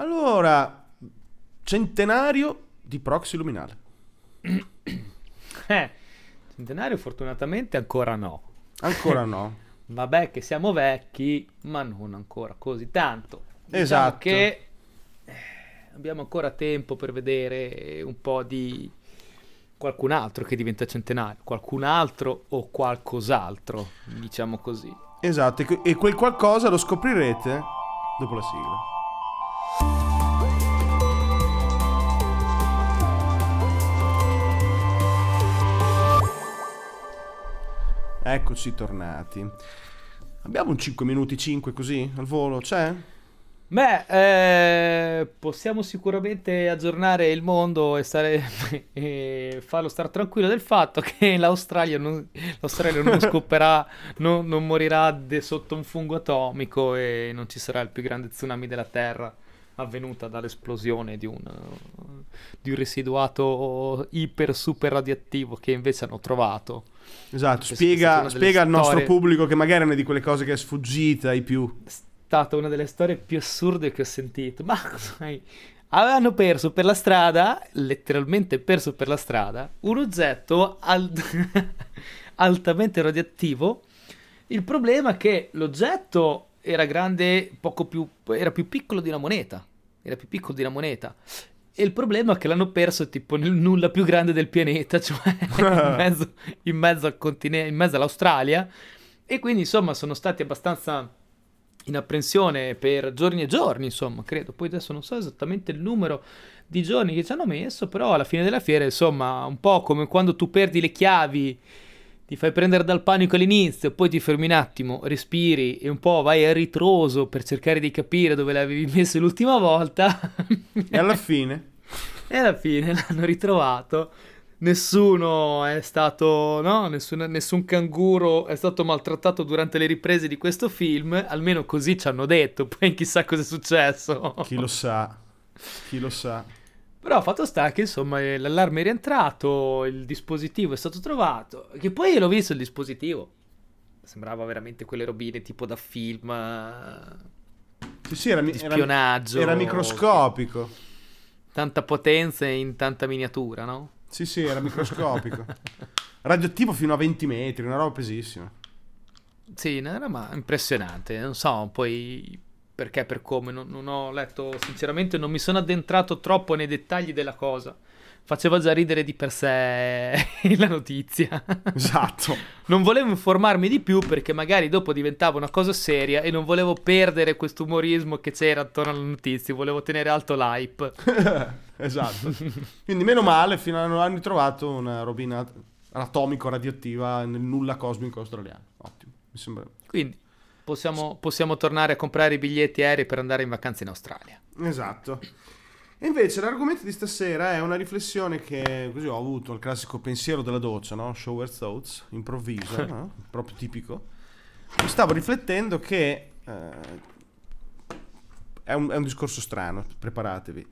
Allora, centenario di proxy luminale. Eh, centenario fortunatamente ancora no. Ancora no. Vabbè che siamo vecchi, ma non ancora così tanto. Diciamo Esatto. che eh, abbiamo ancora tempo per vedere un po' di qualcun altro che diventa centenario, qualcun altro o qualcos'altro, diciamo così. Esatto, e que- e quel qualcosa lo scoprirete dopo la sigla. Eccoci tornati. Abbiamo un 5 minuti 5 così al volo, c'è? Beh, eh, possiamo sicuramente aggiornare il mondo e, stare, e farlo stare tranquillo del fatto che l'Australia non, l'Australia non scopperà, non, non morirà de- sotto un fungo atomico e non ci sarà il più grande tsunami della Terra avvenuta dall'esplosione di un, di un residuato iper super radioattivo che invece hanno trovato. Esatto, spiega, spiega al nostro pubblico che magari è una di quelle cose che è sfuggita ai più. È stata una delle storie più assurde che ho sentito. Ma sai, avevano perso per la strada, letteralmente perso per la strada, un oggetto al- altamente radioattivo. Il problema è che l'oggetto era grande, poco più, era più piccolo di una moneta. Era più piccolo di una moneta. E il problema è che l'hanno perso tipo nel nulla più grande del pianeta, cioè in mezzo, in mezzo al continente, in mezzo all'Australia. E quindi insomma sono stati abbastanza in apprensione per giorni e giorni, insomma, credo. Poi adesso non so esattamente il numero di giorni che ci hanno messo, però alla fine della fiera, insomma, un po' come quando tu perdi le chiavi, ti fai prendere dal panico all'inizio, poi ti fermi un attimo, respiri e un po' vai a ritroso per cercare di capire dove le avevi messe l'ultima volta. E alla fine, E alla fine l'hanno ritrovato. Nessuno è stato, no? Nessun, nessun canguro è stato maltrattato durante le riprese di questo film. Almeno così ci hanno detto. Poi chissà cosa è successo. chi lo sa, chi lo sa. Però fatto sta che insomma eh, l'allarme è rientrato, il dispositivo è stato trovato. Che poi l'ho visto il dispositivo. Sembrava veramente quelle robine tipo da film eh, Sì, sì, era, mi- di era- spionaggio. era microscopico. Tanta potenza in tanta miniatura, no? Sì, sì, era microscopico. Radioattivo fino a 20 metri, una roba pesissima. Sì, era ma impressionante. Non so poi perché, per come. Non, non ho letto, sinceramente, non mi sono addentrato troppo nei dettagli della cosa. Faceva già ridere di per sé la notizia. Esatto. Non volevo informarmi di più perché magari dopo diventava una cosa seria e non volevo perdere questo umorismo che c'era attorno alle notizie. Volevo tenere alto l'hype. esatto. Quindi meno male, fino a hanno ritrovato una robina atomico radioattiva nel nulla cosmico australiano. Ottimo, mi sembra. Quindi possiamo, possiamo tornare a comprare i biglietti aerei per andare in vacanza in Australia. Esatto. E invece l'argomento di stasera è una riflessione che così ho avuto, il classico pensiero della doccia, no? Shower thoughts, improvviso, no? proprio tipico. Stavo riflettendo che eh, è, un, è un discorso strano, preparatevi.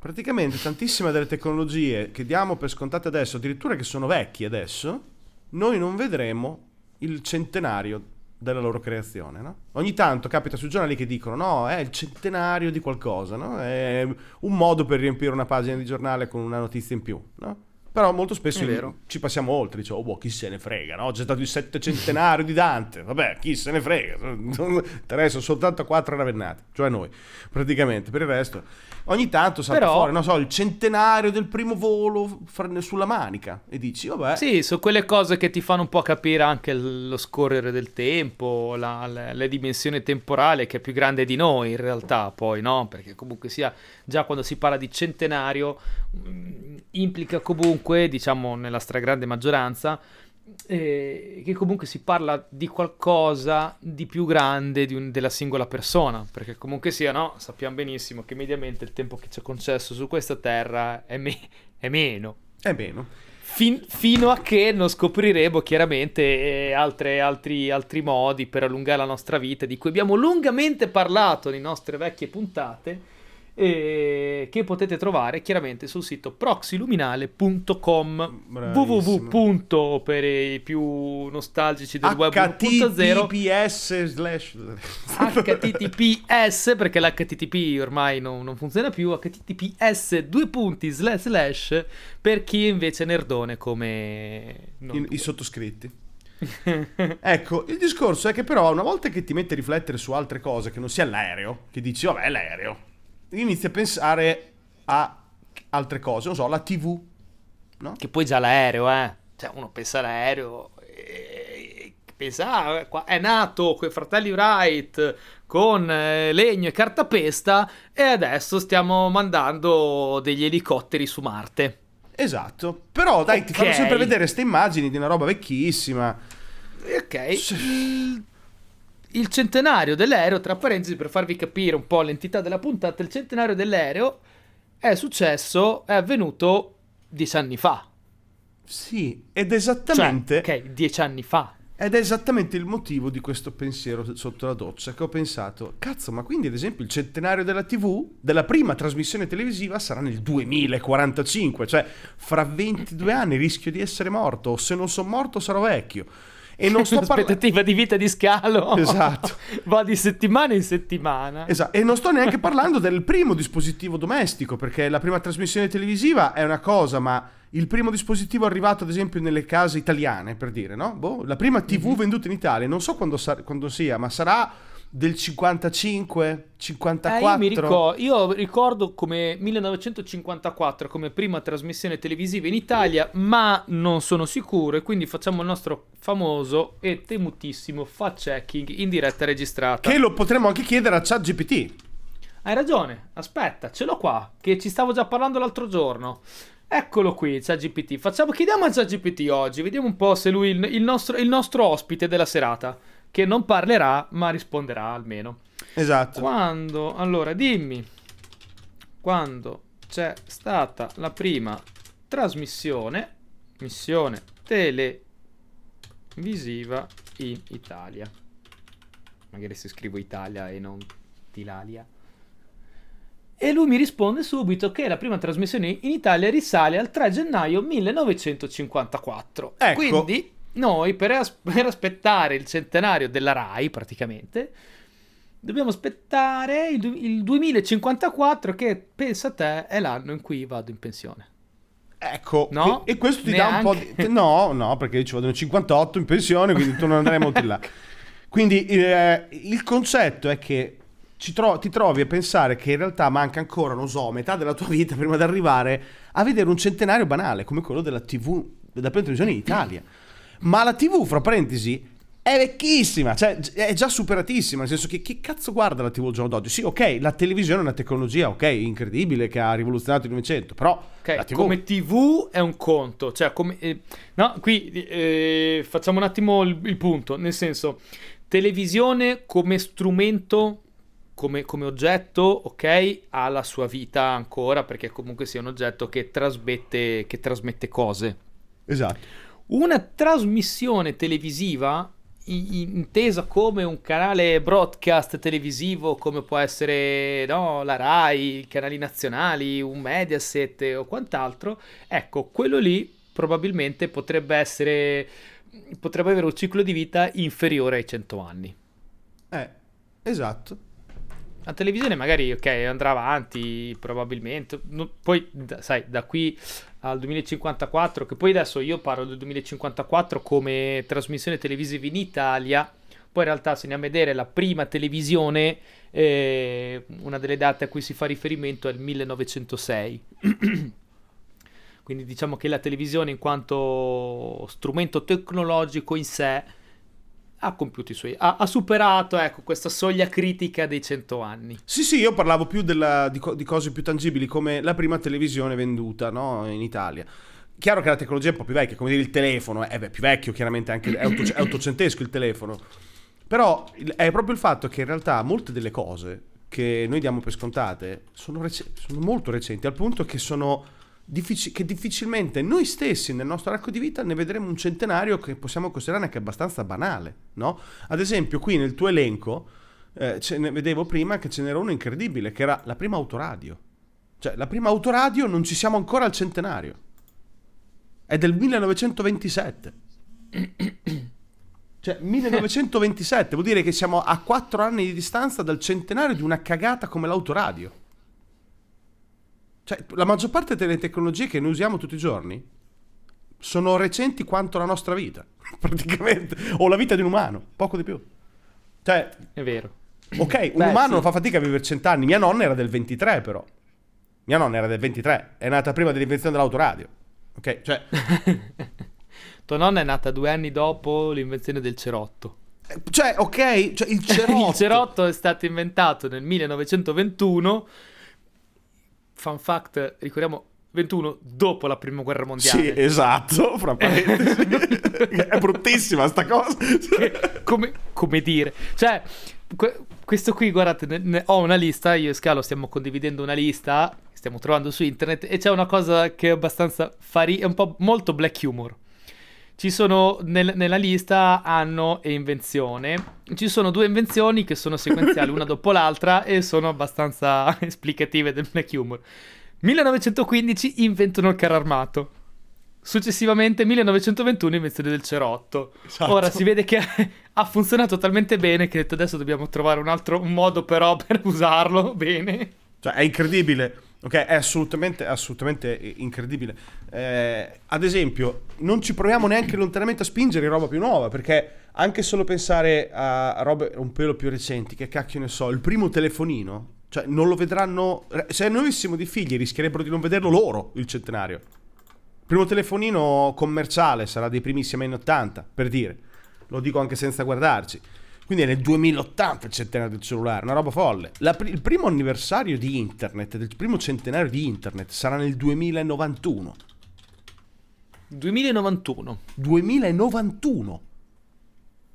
Praticamente tantissime delle tecnologie che diamo per scontate adesso, addirittura che sono vecchie adesso, noi non vedremo il centenario della loro creazione, no? Ogni tanto capita sui giornali che dicono no, è il centenario di qualcosa, no? È un modo per riempire una pagina di giornale con una notizia in più, no? Però molto spesso ci passiamo oltre, dice, oh, boh, chi se ne frega, no? C'è stato il settecentenario di Dante, vabbè, chi se ne frega, interessa soltanto quattro ravennati, cioè noi, praticamente, per il resto. Ogni tanto salta Però- fuori, non so, il centenario del primo volo sulla manica e dici, vabbè, Sì, sono quelle cose che ti fanno un po' capire anche lo scorrere del tempo, la, la- la dimensione temporale che è più grande di noi in realtà, poi, no? Perché comunque sia, già quando si parla di centenario, mh, implica comunque, diciamo nella stragrande maggioranza, eh, che comunque si parla di qualcosa di più grande di un- della singola persona, perché comunque sia, no? Sappiamo benissimo che mediamente il tempo che ci è concesso su questa terra è, me- è meno. è meno. Fin- fino a che non scopriremo chiaramente eh, altre- altri, altri modi per allungare la nostra vita, di cui abbiamo lungamente parlato nelle nostre vecchie puntate. E che potete trovare chiaramente sul sito proxyluminale.com Bravissimo. www. per i più nostalgici del web 1.0 HTTPS slash HTTPS perché l'HTTP ormai non, non funziona più HTTPS due punti slash slash per chi invece è nerdone come i, i sottoscritti. Ecco, il discorso è che però una volta che ti metti a riflettere su altre cose che non sia l'aereo, che dici vabbè l'aereo, inizi a pensare a altre cose, non so, la TV, no? che poi già l'aereo eh cioè uno pensa all'aereo e pensa ah, qua- è nato quei fratelli Wright con eh, legno e cartapesta e adesso stiamo mandando degli elicotteri su Marte Esatto, però dai, ti fanno sempre vedere queste immagini di una roba vecchissima. Ok. Sì. Il, centenario dell'aereo, tra parentesi, per farvi capire un po' l'entità della puntata, il centenario dell'aereo è successo, è avvenuto dieci anni fa. Sì, ed Cioè, esattamente ok, dieci anni fa. Ed è esattamente il motivo di questo pensiero sotto la doccia che ho pensato, cazzo, ma quindi ad esempio il centenario della TV, della prima trasmissione televisiva sarà nel 2045, cioè fra 22 anni rischio di essere morto, o se non sono morto sarò vecchio. E non sto parlando... L'aspettativa di vita di scalo Esatto. va di settimana in settimana. Esatto, e non sto neanche parlando del primo dispositivo domestico, perché la prima trasmissione televisiva è una cosa, ma il primo dispositivo arrivato ad esempio nelle case italiane, per dire, no? Boh, la prima TV Mhm. venduta in Italia, non so quando, sa- quando sia, ma sarà del 55, Eh, 54? io, mi ricor- io ricordo come 1954 come prima trasmissione televisiva in Italia, ma non sono sicuro e quindi facciamo il nostro famoso e temutissimo fact checking in diretta registrata. Che lo potremmo anche chiedere a ChatGPT. Hai ragione, aspetta, ce l'ho qua, che ci stavo già parlando l'altro giorno. Eccolo qui, ChatGPT. Facciamo, chiediamo a ChatGPT oggi, vediamo un po' se lui, il, il nostro, il nostro ospite della serata, che non parlerà, ma risponderà almeno. Esatto. Quando, allora, dimmi, quando c'è stata la prima trasmissione, missione televisiva in Italia. Magari se scrivo Italia e non Tilalia. E lui mi risponde subito che la prima trasmissione in Italia risale al 3 gennaio 1954. Ecco. Quindi noi per, as- per aspettare il centenario della RAI praticamente dobbiamo aspettare il, du- il 2054 che pensa te è l'anno in cui vado in pensione. Ecco, No? e questo ti dà un po' Neanche. di... No, no, perché io ci vado nel 58 in pensione, quindi tu non andrai molto in là. Quindi eh, il concetto è che ci tro- ti trovi a pensare che in realtà manca ancora, non so, metà della tua vita prima di arrivare a vedere un centenario banale come quello della TV, della televisione in Italia. Ma la TV, fra parentesi, è vecchissima, cioè è già superatissima, nel senso che chi cazzo guarda la TV al giorno d'oggi? Sì, ok, la televisione è una tecnologia, ok, incredibile che ha rivoluzionato il Novecento, però Ok, la TV... come TV è un conto, cioè come... eh, no, qui eh, facciamo un attimo il, il punto, nel senso, televisione come strumento, come, come oggetto, ok, ha la sua vita ancora, perché comunque sia un oggetto che trasmette, che trasmette cose. Esatto. Una trasmissione televisiva intesa come un canale broadcast televisivo come può essere no, la Rai, i canali nazionali, un Mediaset o quant'altro, ecco, quello lì probabilmente potrebbe essere potrebbe avere un ciclo di vita inferiore ai 100 anni. Eh, esatto. La televisione magari, ok, andrà avanti probabilmente, no- poi da- sai, da qui al 2054, che poi adesso io parlo del 2054 come trasmissione televisiva in Italia, poi in realtà se andiamo a vedere la prima televisione, eh, una delle date a cui si fa riferimento è il 1906. Quindi diciamo che la televisione in quanto strumento tecnologico in sé ha compiuto i suoi ha, ha superato ecco questa soglia critica dei 100 anni. Sì, sì, io parlavo più della- di, co- di cose più tangibili come la prima televisione venduta no, in Italia. Chiaro che la tecnologia è un po' più vecchia, come dire il telefono, è beh, più vecchio chiaramente, anche, è, ottoc- è ottocentesco il telefono. Però è proprio il fatto che in realtà molte delle cose che noi diamo per scontate sono, rec- sono molto recenti, al punto che sono che difficilmente noi stessi nel nostro arco di vita ne vedremo un centenario che possiamo considerare anche abbastanza banale, no? Ad esempio qui nel tuo elenco eh, ce ne vedevo prima che ce n'era uno incredibile, che era la prima autoradio. Cioè, la prima autoradio non ci siamo ancora al centenario. È del 1927. Cioè, 1927 vuol dire che siamo a 4 anni di distanza dal centenario di una cagata come l'autoradio. Cioè, la maggior parte delle tecnologie che noi usiamo tutti i giorni sono recenti quanto la nostra vita, praticamente, o la vita di un umano, poco di più. Cioè, È vero. ok, un Beh, umano sì. non fa fatica a vivere cent'anni, mia nonna era del 23 però. Mia nonna era del 23, è nata prima dell'invenzione dell'autoradio. Ok, cioè, Tua nonna è nata due anni dopo l'invenzione del cerotto. eh, cioè ok, cioè il cerotto. Il cerotto è stato inventato nel 1921. Fun fact, ricordiamo 21 dopo la prima guerra mondiale. Sì, esatto, fra parentesi. è bruttissima sta cosa. Che- come, come dire, cioè, que- questo qui, guardate, ne- ne- ho una lista. Io e Scalo stiamo condividendo una lista. Stiamo trovando su internet. E c'è una cosa che è abbastanza fari- è un po' molto black humor. Ci sono nel- nella lista anno e invenzione. Ci sono due invenzioni che sono sequenziali una dopo l'altra e sono abbastanza esplicative del black humor. 1915 inventano il carro armato. Successivamente 1921 invenzione del cerotto. Esatto. Ora si vede che ha funzionato talmente bene che adesso dobbiamo trovare un altro modo però per usarlo bene. Cioè, è incredibile. Ok, è assolutamente, assolutamente incredibile. Eh, ad esempio, non ci proviamo neanche lontanamente a spingere in roba più nuova, perché anche solo pensare a, robe un pelo più recenti, che cacchio ne so, il primo telefonino, cioè non lo vedranno... Se noi avessimo dei figli rischierebbero di non vederlo loro, il centenario. Primo telefonino commerciale sarà dei primissimi anni 80, per dire. Lo dico anche senza guardarci. Quindi è nel 2080 il centenario del cellulare, una roba folle. La il primo anniversario di internet, del primo centenario di internet, sarà nel 2091. 2091. 2091.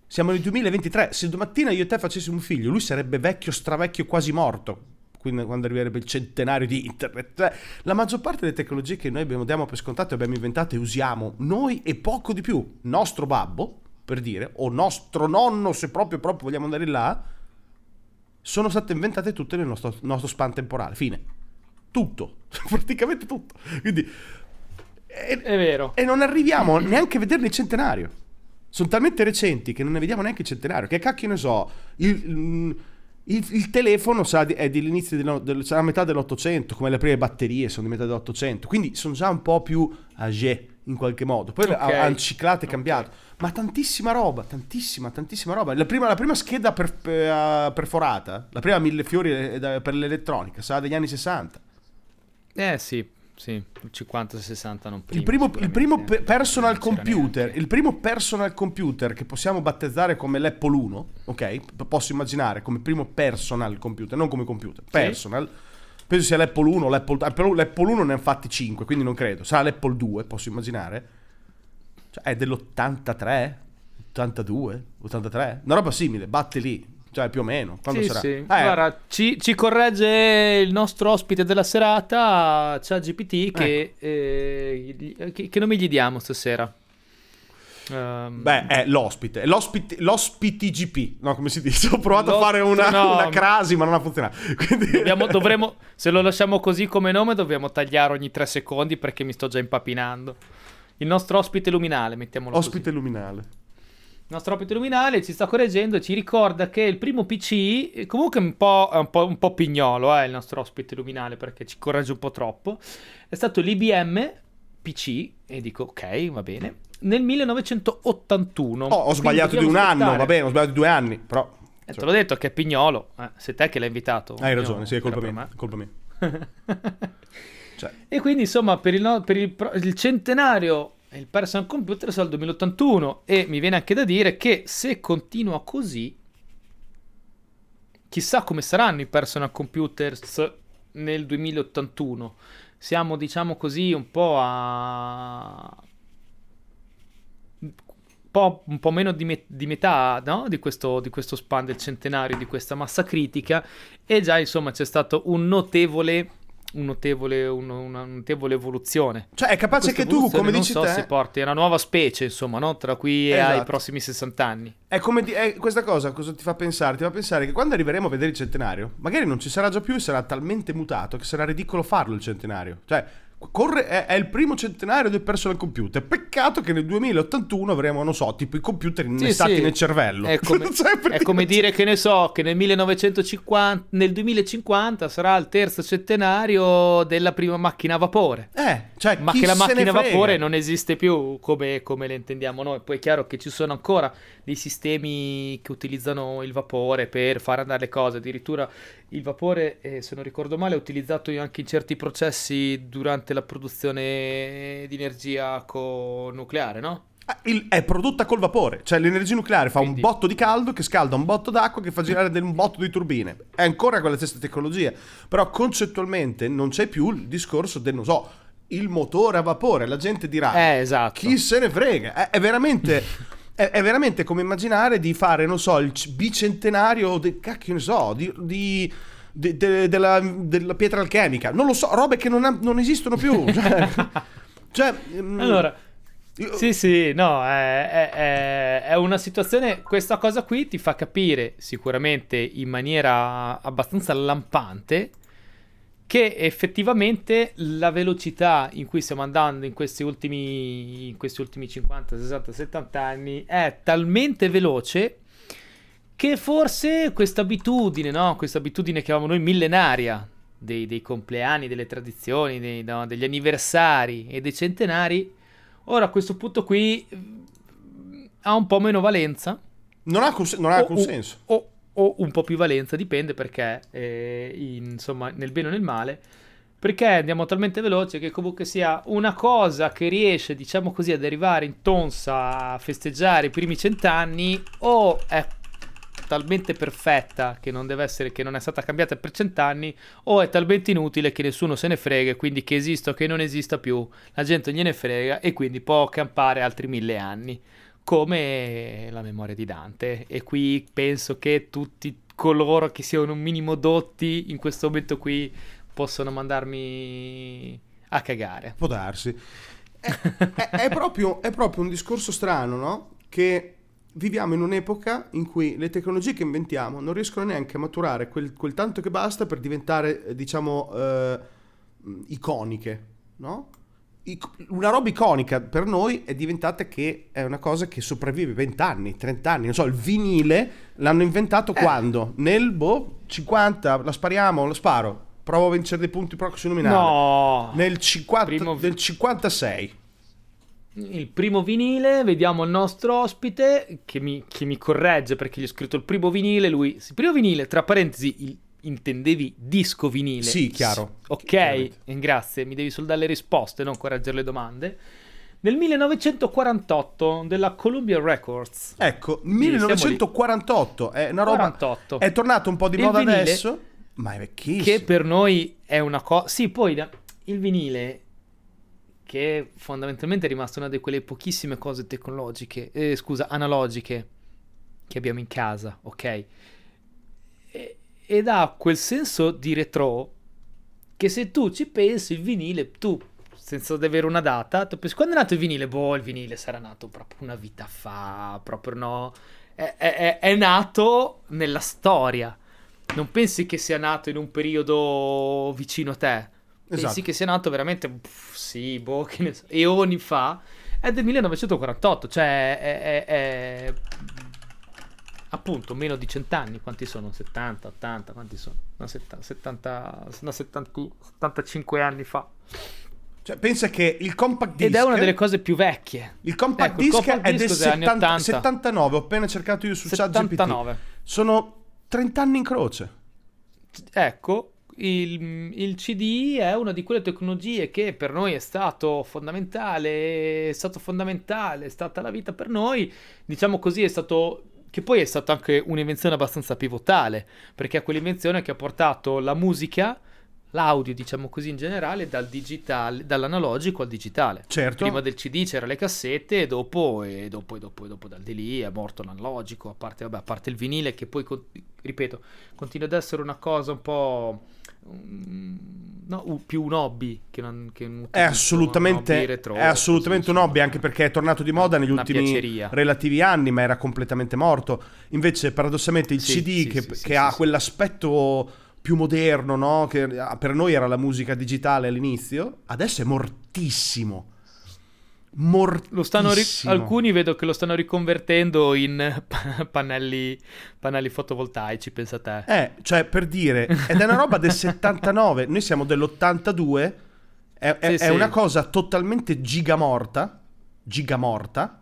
Siamo nel 2023. Se domattina io e te facessimo un figlio, lui sarebbe vecchio, stravecchio, quasi morto. Quindi quando arriverebbe il centenario di internet. Cioè, la maggior parte delle tecnologie che noi abbiamo, diamo per scontate, abbiamo inventato e usiamo noi e poco di più. Nostro babbo, per dire, o nostro nonno, se proprio, proprio vogliamo andare là, sono state inventate tutte nel nostro, nostro span temporale. Fine. Tutto. Praticamente tutto. Quindi... e- È vero. e non arriviamo neanche a vederne il centenario. Sono talmente recenti che non ne vediamo neanche il centenario. Che cacchio ne so, il, il- il telefono sa è dell'inizio del, del, sarà a metà dell'Ottocento, come le prime batterie sono di metà dell'Ottocento. Quindi sono già un po' più âgé in qualche modo. Poi Ok. ha- hanno ciclato e cambiato. Ma tantissima roba, tantissima, tantissima roba. La prima, la prima scheda per- per- perforata, la prima mille fiori eh, per l'elettronica, sarà degli anni 60. Eh sì, sì, 50-60 non prima. Il primo, il primo pe- personal computer, neanche. il primo personal computer che possiamo battezzare come l'Apple 1, ok? P- Posso immaginare come primo personal computer, non come computer, personal. Penso sia l'Apple 1 o l'Apple, Apple- l'Apple 1 ne ha fatti 5, quindi non credo. Sarà l'Apple 2, posso immaginare. Cioè, è dell'83, 82, 83, una roba simile, batte lì. Cioè, più o meno. Quando Sì, sarà? sì. Eh, Guarda, ci, ci corregge il nostro ospite della serata, ChatGPT, che, eh, gli- che, che nome gli diamo stasera? Ehm, Beh, è l'ospite, l'ospite, l'ospiti GP, no, come si dice? Ho provato a fare una, no. una crasi, ma non ha funzionato. Quindi... dobbiamo- dovremo, se lo lasciamo così come nome, dobbiamo tagliare ogni tre secondi perché mi sto già impapinando. Il nostro ospite luminale, mettiamolo così. Ospite luminale. Il nostro ospite luminale ci sta correggendo e ci ricorda che il primo PC, eh, comunque un po', è un po', un po' pignolo, eh, il nostro ospite luminale, perché ci corregge un po' troppo, è stato l'IBM PC, e dico ok, va bene, nel 1981. Oh, ho sbagliato di un dobbiamo anno, aspettare. va bene, ho sbagliato di due anni, però... Eh, te l'ho detto che è pignolo, eh, sei te che l'hai invitato. Hai Io- ragione, sì, è colpa mia, è colpa mia. Cioè, E quindi insomma per il, per il il centenario il personal computer sarà il 2081 e mi viene anche da dire che se continua così chissà come saranno i personal computers nel 2081 siamo diciamo così un po' a un po', un po' meno di, me- di metà no? di, questo, di questo span del centenario di questa massa critica e già insomma c'è stato un notevole un notevole, un- una notevole evoluzione. Cioè, è capace che tu, come dici so te, se porti una nuova specie, insomma, no? tra qui e ai Esatto. prossimi 60 anni. È come di- è questa cosa cosa ti fa pensare? Ti fa pensare che quando arriveremo a vedere il centenario, magari non ci sarà già più e sarà talmente mutato che sarà ridicolo farlo il centenario. Cioè, corre, è, è il primo centenario del personal computer. Peccato che nel 2081 avremo, non so, tipo i computer innestati sì. nel cervello. È come, è come dire- che ne so, che nel 1950, nel 2050 sarà il terzo centenario della prima macchina a vapore. Eh, cioè, Ma che la macchina a vapore non esiste più come, come le intendiamo noi. Poi è chiaro che ci sono ancora dei sistemi che utilizzano il vapore per far andare le cose. Addirittura il vapore, eh, se non ricordo male, è utilizzato anche in certi processi durante la produzione di energia co- nucleare, no? Ah, il- è prodotta col vapore, cioè l'energia nucleare fa Quindi- un botto di caldo che scalda un botto d'acqua che fa girare un botto di turbine. È ancora quella stessa tecnologia, però concettualmente non c'è più il discorso del, non so, il motore a vapore. La gente dirà, Eh, esatto. chi se ne frega? È, è veramente... È, veramente come immaginare di fare, non so, il bicentenario, de- cacchio ne so, di, di- de- de- della, della pietra alchemica. Non lo so, robe che non, ha- non esistono più. Cioè, cioè, mm, Allora, io- Sì, sì, no, è, è- è- è una situazione, questa cosa qui ti fa capire sicuramente in maniera abbastanza lampante che effettivamente la velocità in cui stiamo andando in questi ultimi, in questi ultimi 50, 60, 70 anni è talmente veloce che forse questa abitudine, no? Questa abitudine che avevamo noi millenaria dei, dei compleanni, delle tradizioni, dei- no, degli anniversari e dei centenari, ora a questo punto qui mm, ha un po' meno valenza. Non ha, cons- non ha alcun o- senso. O, o un po' più valenza, dipende perché, eh, in- insomma, nel bene o nel male. Perché andiamo talmente veloce che comunque sia una cosa che riesce, diciamo così, ad arrivare in tonsa a festeggiare i primi cent'anni, o è talmente perfetta che non deve essere, che non è stata cambiata per cent'anni, o è talmente inutile che nessuno se ne frega, quindi che esista o che non esista più, la gente gliene frega e quindi può campare altri mille anni come la memoria di Dante. E qui penso che tutti coloro che siano un minimo dotti in questo momento qui possono mandarmi a cagare. Può darsi. È, è- è proprio, è proprio un discorso strano, no? Che viviamo in un'epoca in cui le tecnologie che inventiamo non riescono neanche a maturare quel, quel tanto che basta per diventare, eh, diciamo, eh, iconiche, no? Una roba iconica per noi è diventata che è una cosa che sopravvive 20 anni, 30 anni. Non so, il vinile l'hanno inventato quando? Nel boh, 50, la spariamo, lo sparo. Provo a vincere dei punti proxy nominale. No! Nel 50 Primo- del 56. Il primo vinile, vediamo il nostro ospite che mi, che mi corregge perché gli ho scritto il primo vinile, lui, il primo vinile, tra parentesi, il- intendevi disco vinile. Sì, chiaro. Ok, grazie, mi devi solo dare le risposte, non correggere le domande. Nel 1948 della Columbia Records. Ecco, siamo 1948 è una roba 48. è tornato un po' di Il moda adesso, ma è vecchissimo. che per noi è una cosa... Sì, poi il vinile, che fondamentalmente è rimasto una di quelle pochissime cose tecnologiche, eh, scusa, analogiche che abbiamo in casa, ok? E- ed ha quel senso di retro che se tu ci pensi, il vinile, tu senza avere una data, tu pensi quando è nato il vinile? Boh, il vinile sarà nato proprio una vita fa, proprio no. È- è- è nato nella storia. Non pensi che sia nato in un periodo vicino a te. Pensi Esatto. che sia nato veramente, pff, sì, boh, che ne so, eoni fa. È del 1948, cioè è, è- è- appunto meno di cent'anni. Quanti sono? 70, 80, quanti sono? No, 70, 70, no, 70 75 anni fa. Cioè, pensa che il compact disc Ed è una delle cose più vecchie. il compact Ecco, il disc compact è del cos'è, anni 70 80? 79, ho appena cercato io su ChatGPT. 79. Sono 30 anni in croce. Ecco, il, il CD è una di quelle tecnologie che per noi è stato fondamentale, è stato fondamentale, è stata la vita per noi, diciamo così, è stato che poi è stata anche un'invenzione abbastanza pivotale, perché è quell'invenzione che ha portato la musica, l'audio, diciamo così in generale, dal digitale, dall'analogico al digitale. Certo. Prima del CD c'erano le cassette e dopo, e dopo, e dopo, e dopo da lì è morto l'analogico, a parte, vabbè, a parte il vinile che poi, ripeto, continua ad essere una cosa un po' un- no, più un hobby che, non, che un È assolutamente, un hobby retro, è assolutamente un hobby, anche perché è tornato di moda negli ultimi piaceria. relativi anni, ma era completamente morto. Invece, paradossalmente, il Sì, CD sì, che, sì, che ha quell'aspetto più moderno, no? che ah, per noi era la musica digitale all'inizio, adesso è mortissimo. Mortissimo. Lo stanno ri- alcuni vedo che lo stanno riconvertendo in pannelli, pannelli fotovoltaici, pensa te. Eh, cioè, per dire, ed è una roba del 79, noi siamo dell'82, è, è- Sì, è sì. una cosa totalmente gigamorta, gigamorta,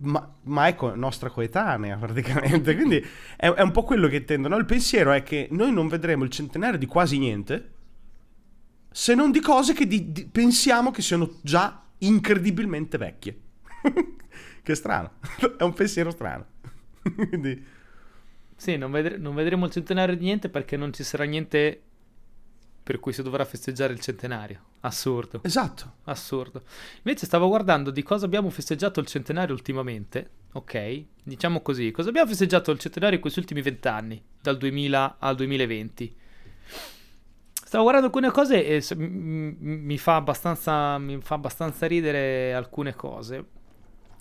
ma, ma è co- nostra coetanea praticamente, quindi è, è un po' quello che intendo, no? Il pensiero è che noi non vedremo il centenario di quasi niente, se non di cose che di- di- pensiamo che siano già incredibilmente vecchie. che strano, è un pensiero strano. quindi... Sì, non, vedre- non vedremo il centenario di niente perché non ci sarà niente per cui si dovrà festeggiare il centenario. Assurdo, Esatto. assurdo. Invece stavo guardando di cosa abbiamo festeggiato il centenario ultimamente. Ok, diciamo così, cosa abbiamo festeggiato il centenario in questi ultimi vent'anni, dal 2000 al 2020. Stavo guardando alcune cose e mi fa abbastanza, mi fa abbastanza ridere alcune cose.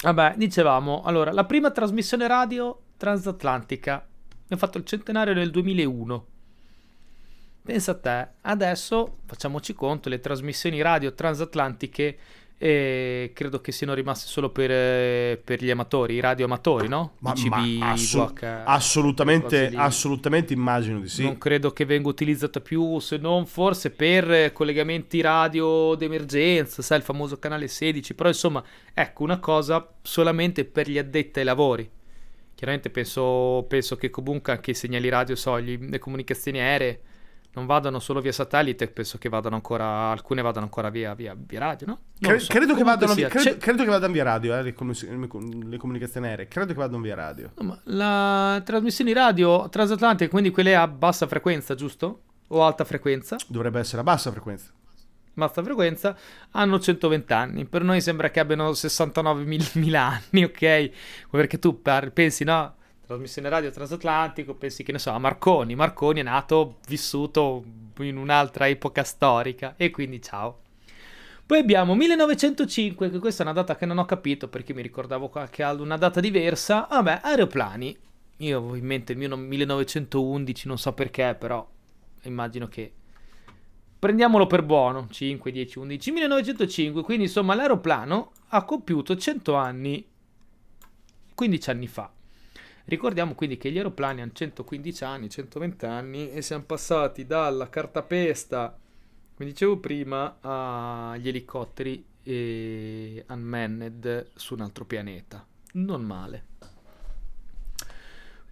Vabbè, dicevamo, allora, la prima trasmissione radio transatlantica. Abbiamo fatto il centenario nel 2001. Pensa a te, adesso facciamoci conto, le trasmissioni radio transatlantiche eh, credo che siano rimaste solo per, eh, per gli amatori, i radioamatori, no? Ma, ICB, ma assu- VH, assolutamente, cose lì. assolutamente immagino di sì. Non credo che venga utilizzata più, se non forse per eh, collegamenti radio d'emergenza, sai, il famoso canale 16, però insomma, ecco, una cosa solamente per gli addetti ai lavori. Chiaramente penso, penso che comunque anche i segnali radio, so, gli- le comunicazioni aeree non vadano solo via satellite, penso che vadano ancora, alcune vadano ancora via, via, via radio, no? Cre- so. credo, che vadano via, credo, credo che vadano via radio, eh, le, le comunicazioni aeree. Credo che vadano via radio. No, la trasmissioni radio transatlantiche, quindi quelle a bassa frequenza, giusto? O alta frequenza? Dovrebbe essere a bassa frequenza. bassa frequenza, hanno 120 anni. Per noi sembra che abbiano 69.000 anni, ok? Perché tu par- pensi, no? Trasmissione radio transatlantico, pensi che ne so, a Marconi. Marconi è nato, vissuto in un'altra epoca storica e quindi ciao. Poi abbiamo 1905, che questa è una data che non ho capito perché mi ricordavo qualche una data diversa. Vabbè, aeroplani. Io avevo in mente il mio no- 1911, non so perché, però immagino che Prendiamolo per buono, 5, 10, 11, 1905, quindi insomma l'aeroplano ha compiuto 100 anni 15 anni fa. Ricordiamo quindi che gli aeroplani hanno 115 anni, 120 anni e siamo passati dalla cartapesta, come dicevo prima, agli elicotteri e unmanned su un altro pianeta. Non male.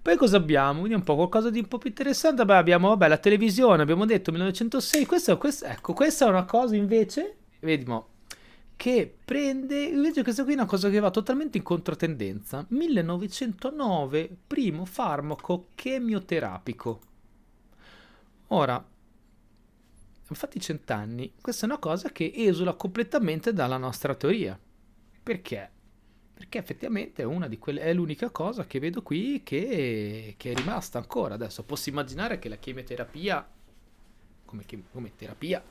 Poi cosa abbiamo? Vediamo un po' qualcosa di un po' più interessante. Beh, abbiamo vabbè, la televisione, abbiamo detto 1906. Questa, questa- ecco, questa è una cosa invece, vediamo, che prende, invece questa qui è una cosa che va totalmente in controtendenza. 1909, primo farmaco chemioterapico. Ora, infatti cent'anni, questa è una cosa che esula completamente dalla nostra teoria. Perché? Perché effettivamente è quelle, è l'unica cosa che vedo qui che, che è rimasta ancora. Adesso posso immaginare che la chemioterapia, come, come terapia,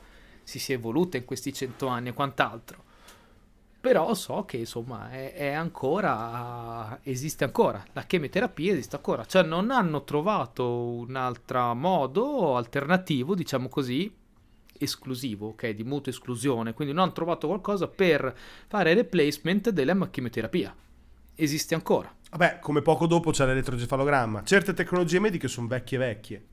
si sia evoluta in questi cento anni e quant'altro. Però so che insomma è, è ancora, esiste ancora, la chemioterapia esiste ancora, cioè non hanno trovato un altro modo alternativo, diciamo così, esclusivo, ok, di mutua esclusione, quindi non hanno trovato qualcosa per fare replacement della chemioterapia. Esiste ancora. Vabbè, come poco dopo c'è l'elettrocefalogramma. Certe tecnologie mediche sono vecchie vecchie.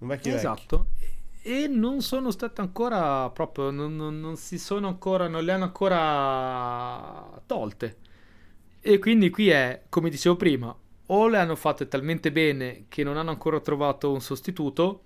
Vecchie vecchie. E non sono state ancora proprio, non, non- non si sono ancora, non le hanno ancora tolte. E quindi qui è, come dicevo prima, o le hanno fatte talmente bene che non hanno ancora trovato un sostituto,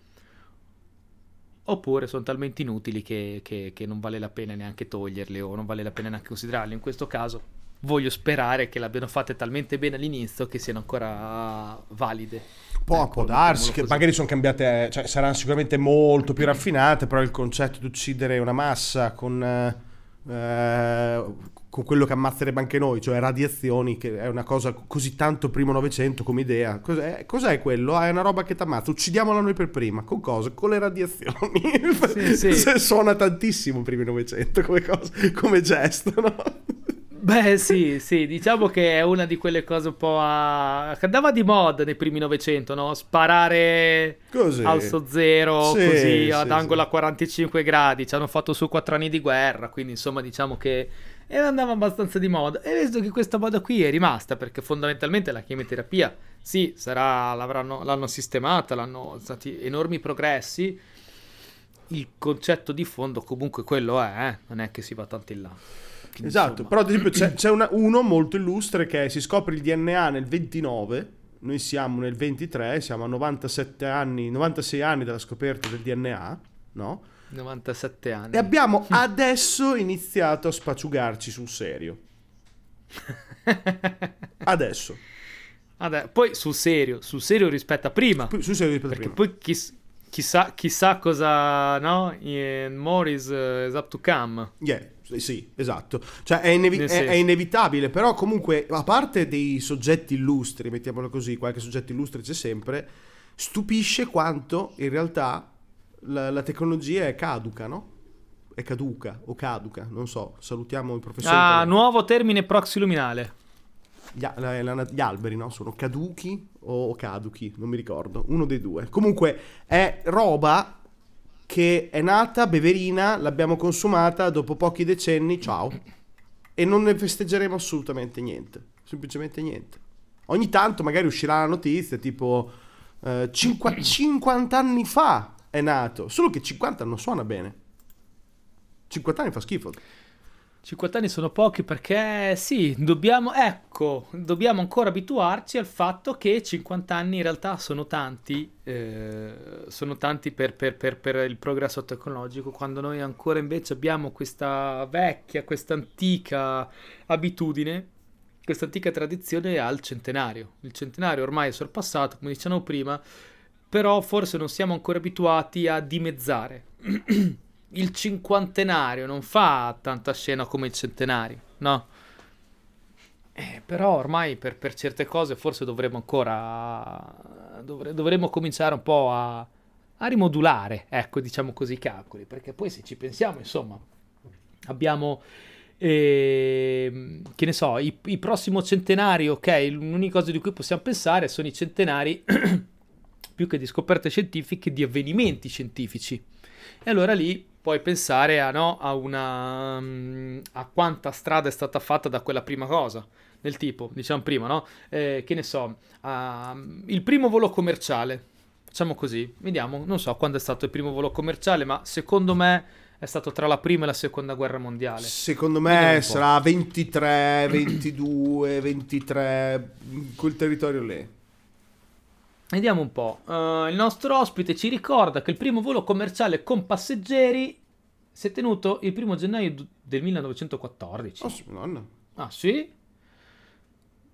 oppure sono talmente inutili che, che- che non vale la pena neanche toglierle o non vale la pena neanche considerarle. In questo caso voglio sperare che le abbiano fatte talmente bene all'inizio che siano ancora valide. Può, Ecco, può darsi che così. magari sono cambiate, cioè saranno sicuramente molto più raffinate, però il concetto di uccidere una massa con eh, eh, con quello che ammazzerebbe anche noi, cioè radiazioni, che è una cosa così tanto primo Novecento come idea. Cos'è, cos'è quello? Ah, è una roba che ti ammazza, uccidiamola noi per prima. Con cosa? Con le radiazioni. Sì, sì. Suona tantissimo primo Novecento come, cosa, come gesto, no? Beh, sì, sì, diciamo che è una di quelle cose un po' a... che andava di moda nei primi Novecento, no? Sparare così. alzo zero, sì, così, sì, ad angolo a 45 gradi. Ci hanno fatto su quattro anni di guerra, quindi insomma diciamo che andava abbastanza di moda. E visto che questa moda qui è rimasta, perché fondamentalmente la chemioterapia, sì, sarà, l'hanno sistemata, l'hanno stati enormi progressi, il concetto di fondo comunque quello è, eh? non è che si va tanto in là. Esatto, però ad esempio c'è, c'è una, uno molto illustre che si scopre il DNA nel 29, noi siamo nel 23, siamo a 97 anni, 96 anni dalla scoperta del DNA, no? 97 anni. E abbiamo adesso iniziato a spacciugarci sul serio. adesso. Adè, poi sul serio, sul serio rispetto a prima. sul serio rispetto a prima. Poi chiss- chissà, chissà cosa, no? More is, uh, is up to come. Yeah. Sì, esatto. Cioè è, inevi- è, è, inevitabile, però comunque, a parte dei soggetti illustri, mettiamolo così, qualche soggetto illustre c'è sempre, stupisce quanto in realtà la, la tecnologia è caduca, no? È caduca o caduca, non so. Salutiamo il professore. Ah, nuovo termine proxiluminale. Gli, gli, alberi, no? Sono caduchi o caduchi, non mi ricordo. Uno dei due. Comunque è roba che è nata, beverina, l'abbiamo consumata, dopo pochi decenni, ciao. E non ne festeggeremo assolutamente niente. Semplicemente niente. Ogni tanto magari uscirà la notizia tipo eh, 50, 50 anni fa è nato. Solo che 50 non suona bene. 50 anni fa schifo. 50 anni sono pochi perché sì, dobbiamo, ecco, dobbiamo ancora abituarci al fatto che 50 anni in realtà sono tanti, eh, sono tanti per, per, per, per, il progresso tecnologico, quando noi ancora invece abbiamo questa vecchia, questa antica abitudine, questa antica tradizione al centenario. Il centenario ormai è sorpassato, come dicevamo prima, però forse non siamo ancora abituati a dimezzare. il cinquantenario non fa tanta scena come il centenario, no? Eh, però ormai per, per, certe cose forse dovremmo ancora dovre, dovremmo cominciare un po' a, a, rimodulare, ecco, diciamo così, i calcoli, perché poi se ci pensiamo, insomma, abbiamo eh, che ne so, i, i prossimo centenario, ok, l'unica cosa di cui possiamo pensare sono i centenari più che di scoperte scientifiche, di avvenimenti scientifici. E allora lì puoi pensare a, no, a, una, um, a quanta strada è stata fatta da quella prima cosa. Del tipo, diciamo prima, no? Eh, che ne so, uh, il primo volo commerciale. Facciamo così, vediamo, non so quando è stato il primo volo commerciale, ma secondo me è stato tra la prima e la seconda guerra mondiale. Secondo me sarà 23, 22, 23, quel territorio lì. Vediamo un po'. Uh, il nostro ospite ci ricorda che il primo volo commerciale con passeggeri si è tenuto il primo gennaio del 1914. Oh, nonna. Ah, sì?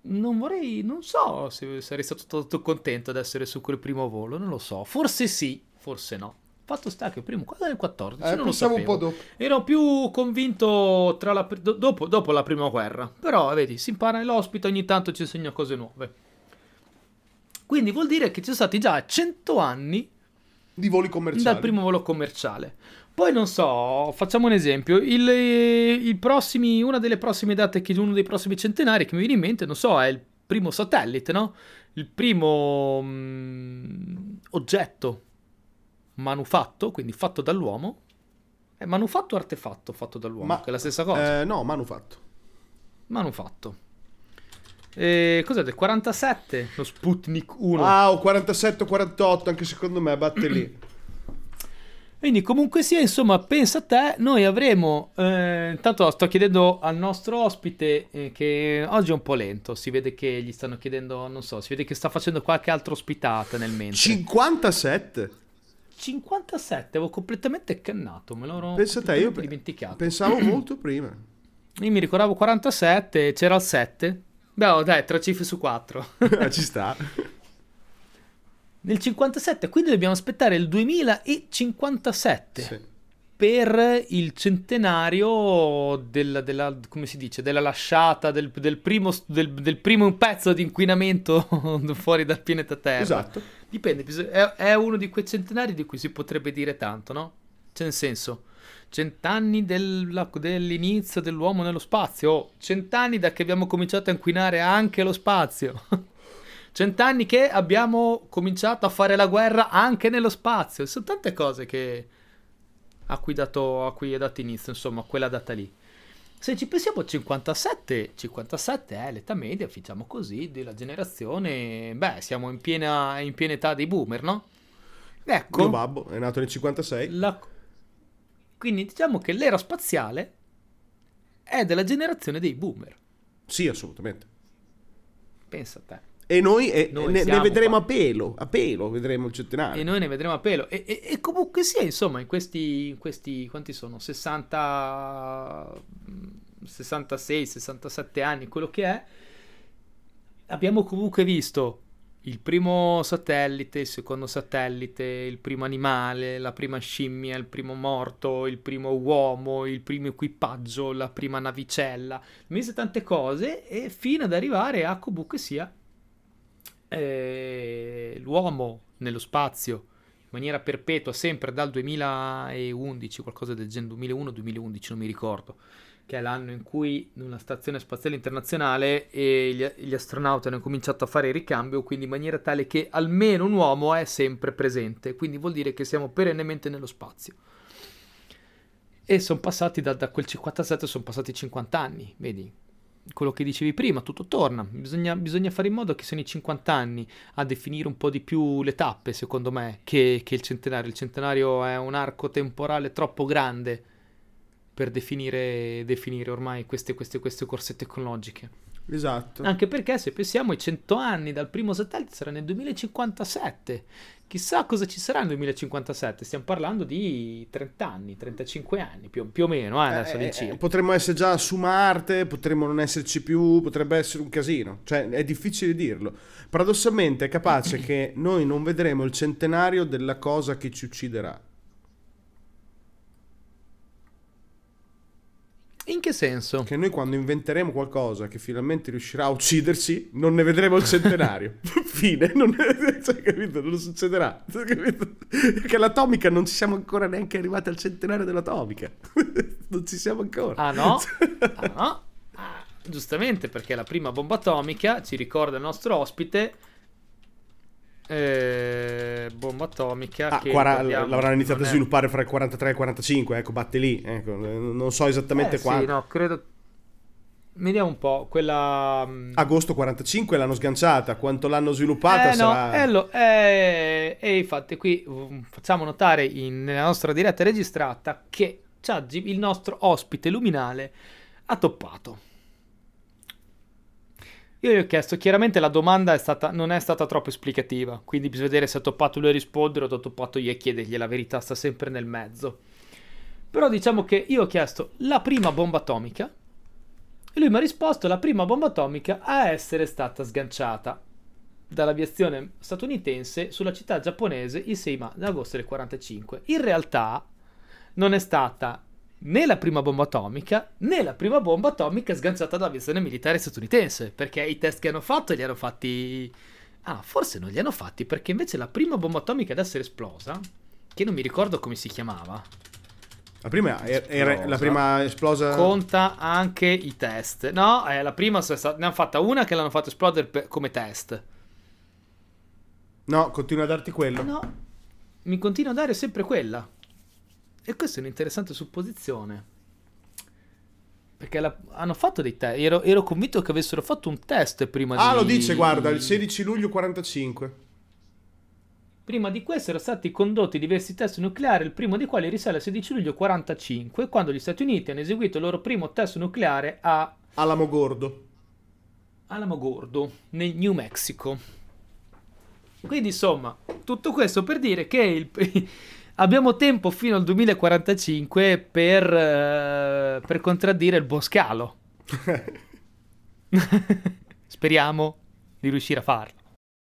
Non vorrei, non so se sarei stato tutto contento ad essere su quel primo volo, non lo so. Forse sì, forse no. Fatto sta che il primo, quando è il 14? Eh, non lo sapevo. un po' dopo. Ero più convinto la, dopo, dopo la prima guerra. Però, vedi, si impara nell'ospite, ogni tanto ci insegna cose nuove. Quindi vuol dire che ci sono stati già 100 anni di voli commerciali. Dal primo volo commerciale. Poi non so, facciamo un esempio. Il, il prossimi, una delle prossime date, che uno dei prossimi centenari che mi viene in mente, non so, è il primo satellite, no? Il primo mh, mm, oggetto manufatto, quindi fatto dall'uomo. È manufatto o artefatto fatto dall'uomo? Ma, che è la stessa cosa. Eh, no, manufatto. Manufatto. E cos'è del 47? Lo Sputnik 1. Ah, o 47 48, anche secondo me batte lì. Quindi comunque sia, insomma, pensa a te, noi avremo, eh, intanto sto chiedendo al nostro ospite eh, che oggi è un po' lento, si vede che gli stanno chiedendo, non so, si vede che sta facendo qualche altra ospitata nel mentre. 57? 57, avevo completamente cannato, me l'ho pensa te, io dimenticato. Pensavo molto prima. Io mi ricordavo 47, c'era il 7. Beh, dai, tre cifre su quattro. Ci sta. Nel 57, quindi dobbiamo aspettare il 2057. Sì. per il centenario del- della, come si dice, della lasciata, del, del primo, del, del primo pezzo di inquinamento fuori dal pianeta Terra. Esatto. Dipende, è, è uno di quei centenari di cui si potrebbe dire tanto, no? Cioè, nel senso, cent'anni della- dell'inizio dell'uomo nello spazio, oh, cent'anni da che abbiamo cominciato a inquinare anche lo spazio, cent'anni che abbiamo cominciato a fare la guerra anche nello spazio. Sono tante cose che a cui, dato, a cui è dato inizio, insomma, quella data lì. Se ci pensiamo, 57, 57 è l'età media, diciamo così, della generazione. Beh, siamo in piena, in piena età dei boomer, no? Mio Ecco, babbo è nato nel 56. la- quindi diciamo che l'era spaziale è della generazione dei boomer. Sì, assolutamente. Pensa a te. E noi, e- Noi ne, ne vedremo qua. a pelo, a pelo vedremo il centenario. E noi ne vedremo a pelo. E, e- e comunque sia, insomma, in questi, in questi quanti sono? 60, 66, 67 anni, quello che è. Abbiamo comunque visto il primo satellite, il secondo satellite, il primo animale, la prima scimmia, il primo morto, il primo uomo, il primo equipaggio, la prima navicella. Visto tante cose e fino ad arrivare a comunque sia eh, l'uomo nello spazio in maniera perpetua sempre dal 2011, qualcosa del genere, 2001-2011, non mi ricordo, che è l'anno in cui una stazione spaziale internazionale gli, gli astronauti hanno cominciato a fare il ricambio, quindi in maniera tale che almeno un uomo è sempre presente, quindi vuol dire che siamo perennemente nello spazio. E sono passati da, da quel 57, sono passati 50 anni, vedi? Quello che dicevi prima, tutto torna. Bisogna, bisogna fare in modo che siano i 50 anni a definire un po' di più le tappe, secondo me, che, che il centenario. Il centenario è un arco temporale troppo grande per definire, definire ormai queste, queste, queste corse tecnologiche. Esatto. Anche perché se pensiamo ai 100 anni dal primo satellite sarà nel 2057. Chissà cosa ci sarà nel 2057. Stiamo parlando di 30 anni, 35 anni più, più o meno, eh, Eh, eh, potremmo essere già su Marte, potremmo non esserci più, potrebbe essere un casino. Cioè, è difficile dirlo. Paradossalmente è capace che noi non vedremo il centenario della cosa che ci ucciderà. In che senso? Che noi quando inventeremo qualcosa che finalmente riuscirà a ucciderci, non ne vedremo il centenario. Fine, non, cioè, capito? non succederà. Cioè, capito? Perché l'atomica non ci siamo ancora neanche arrivati al centenario dell'atomica. non ci siamo ancora. Ah no? Ah no? Ah, giustamente perché la prima bomba atomica ci ricorda il nostro ospite. Eh, bomba atomica Ah, che quara- l'avranno iniziato a è- sviluppare fra il 43 e il 45, ecco, batte lì. Ecco, eh, non so esattamente Eh, sì, quando. no, credo. Vediamo un po'. Quella. mm, Agosto 45 l'hanno sganciata, quanto l'hanno sviluppata Eh, no, sarà... eh, lo- eh, e infatti qui um, facciamo notare in- nella nostra diretta registrata che il nostro ospite luminale, ha toppato. Io gli ho chiesto, chiaramente la domanda è stata, non è stata troppo esplicativa, quindi bisogna vedere se toppato lui a rispondere o toppato io a chiedergli, la verità sta sempre nel mezzo. Però diciamo che io ho chiesto la prima bomba atomica e lui mi ha risposto la prima bomba atomica a essere stata sganciata dall'aviazione statunitense sulla città giapponese il 6 ma- agosto del 45. In realtà non è stata né la prima bomba atomica né la prima bomba atomica sganciata dall'aviazione militare statunitense, perché i test che hanno fatto li hanno fatti... Ah, forse non li hanno fatti perché invece la prima bomba atomica ad essere esplosa, che non mi ricordo come si chiamava, La prima era, era- la prima esplosa... conta anche i test. No, eh, la prima ne hanno fatta una che l'hanno fatto esplodere per- come test. No, continua a darti quello. No, mi continua a dare sempre quella. E questa è un'interessante supposizione. Perché la- hanno fatto dei test. Ero, ero convinto che avessero fatto un test prima di. Ah, lo dice, guarda, il 16 luglio 45. Prima di questo erano stati condotti diversi test nucleari, il primo dei quali risale al 16 luglio 45, quando gli Stati Uniti hanno eseguito il loro primo test nucleare a Alamo Gordo. Alamogordo, nel New Mexico. Quindi insomma, tutto questo per dire che il- abbiamo tempo fino al 2045 per, eh, per contraddire il boscalo. Speriamo di riuscire a farlo.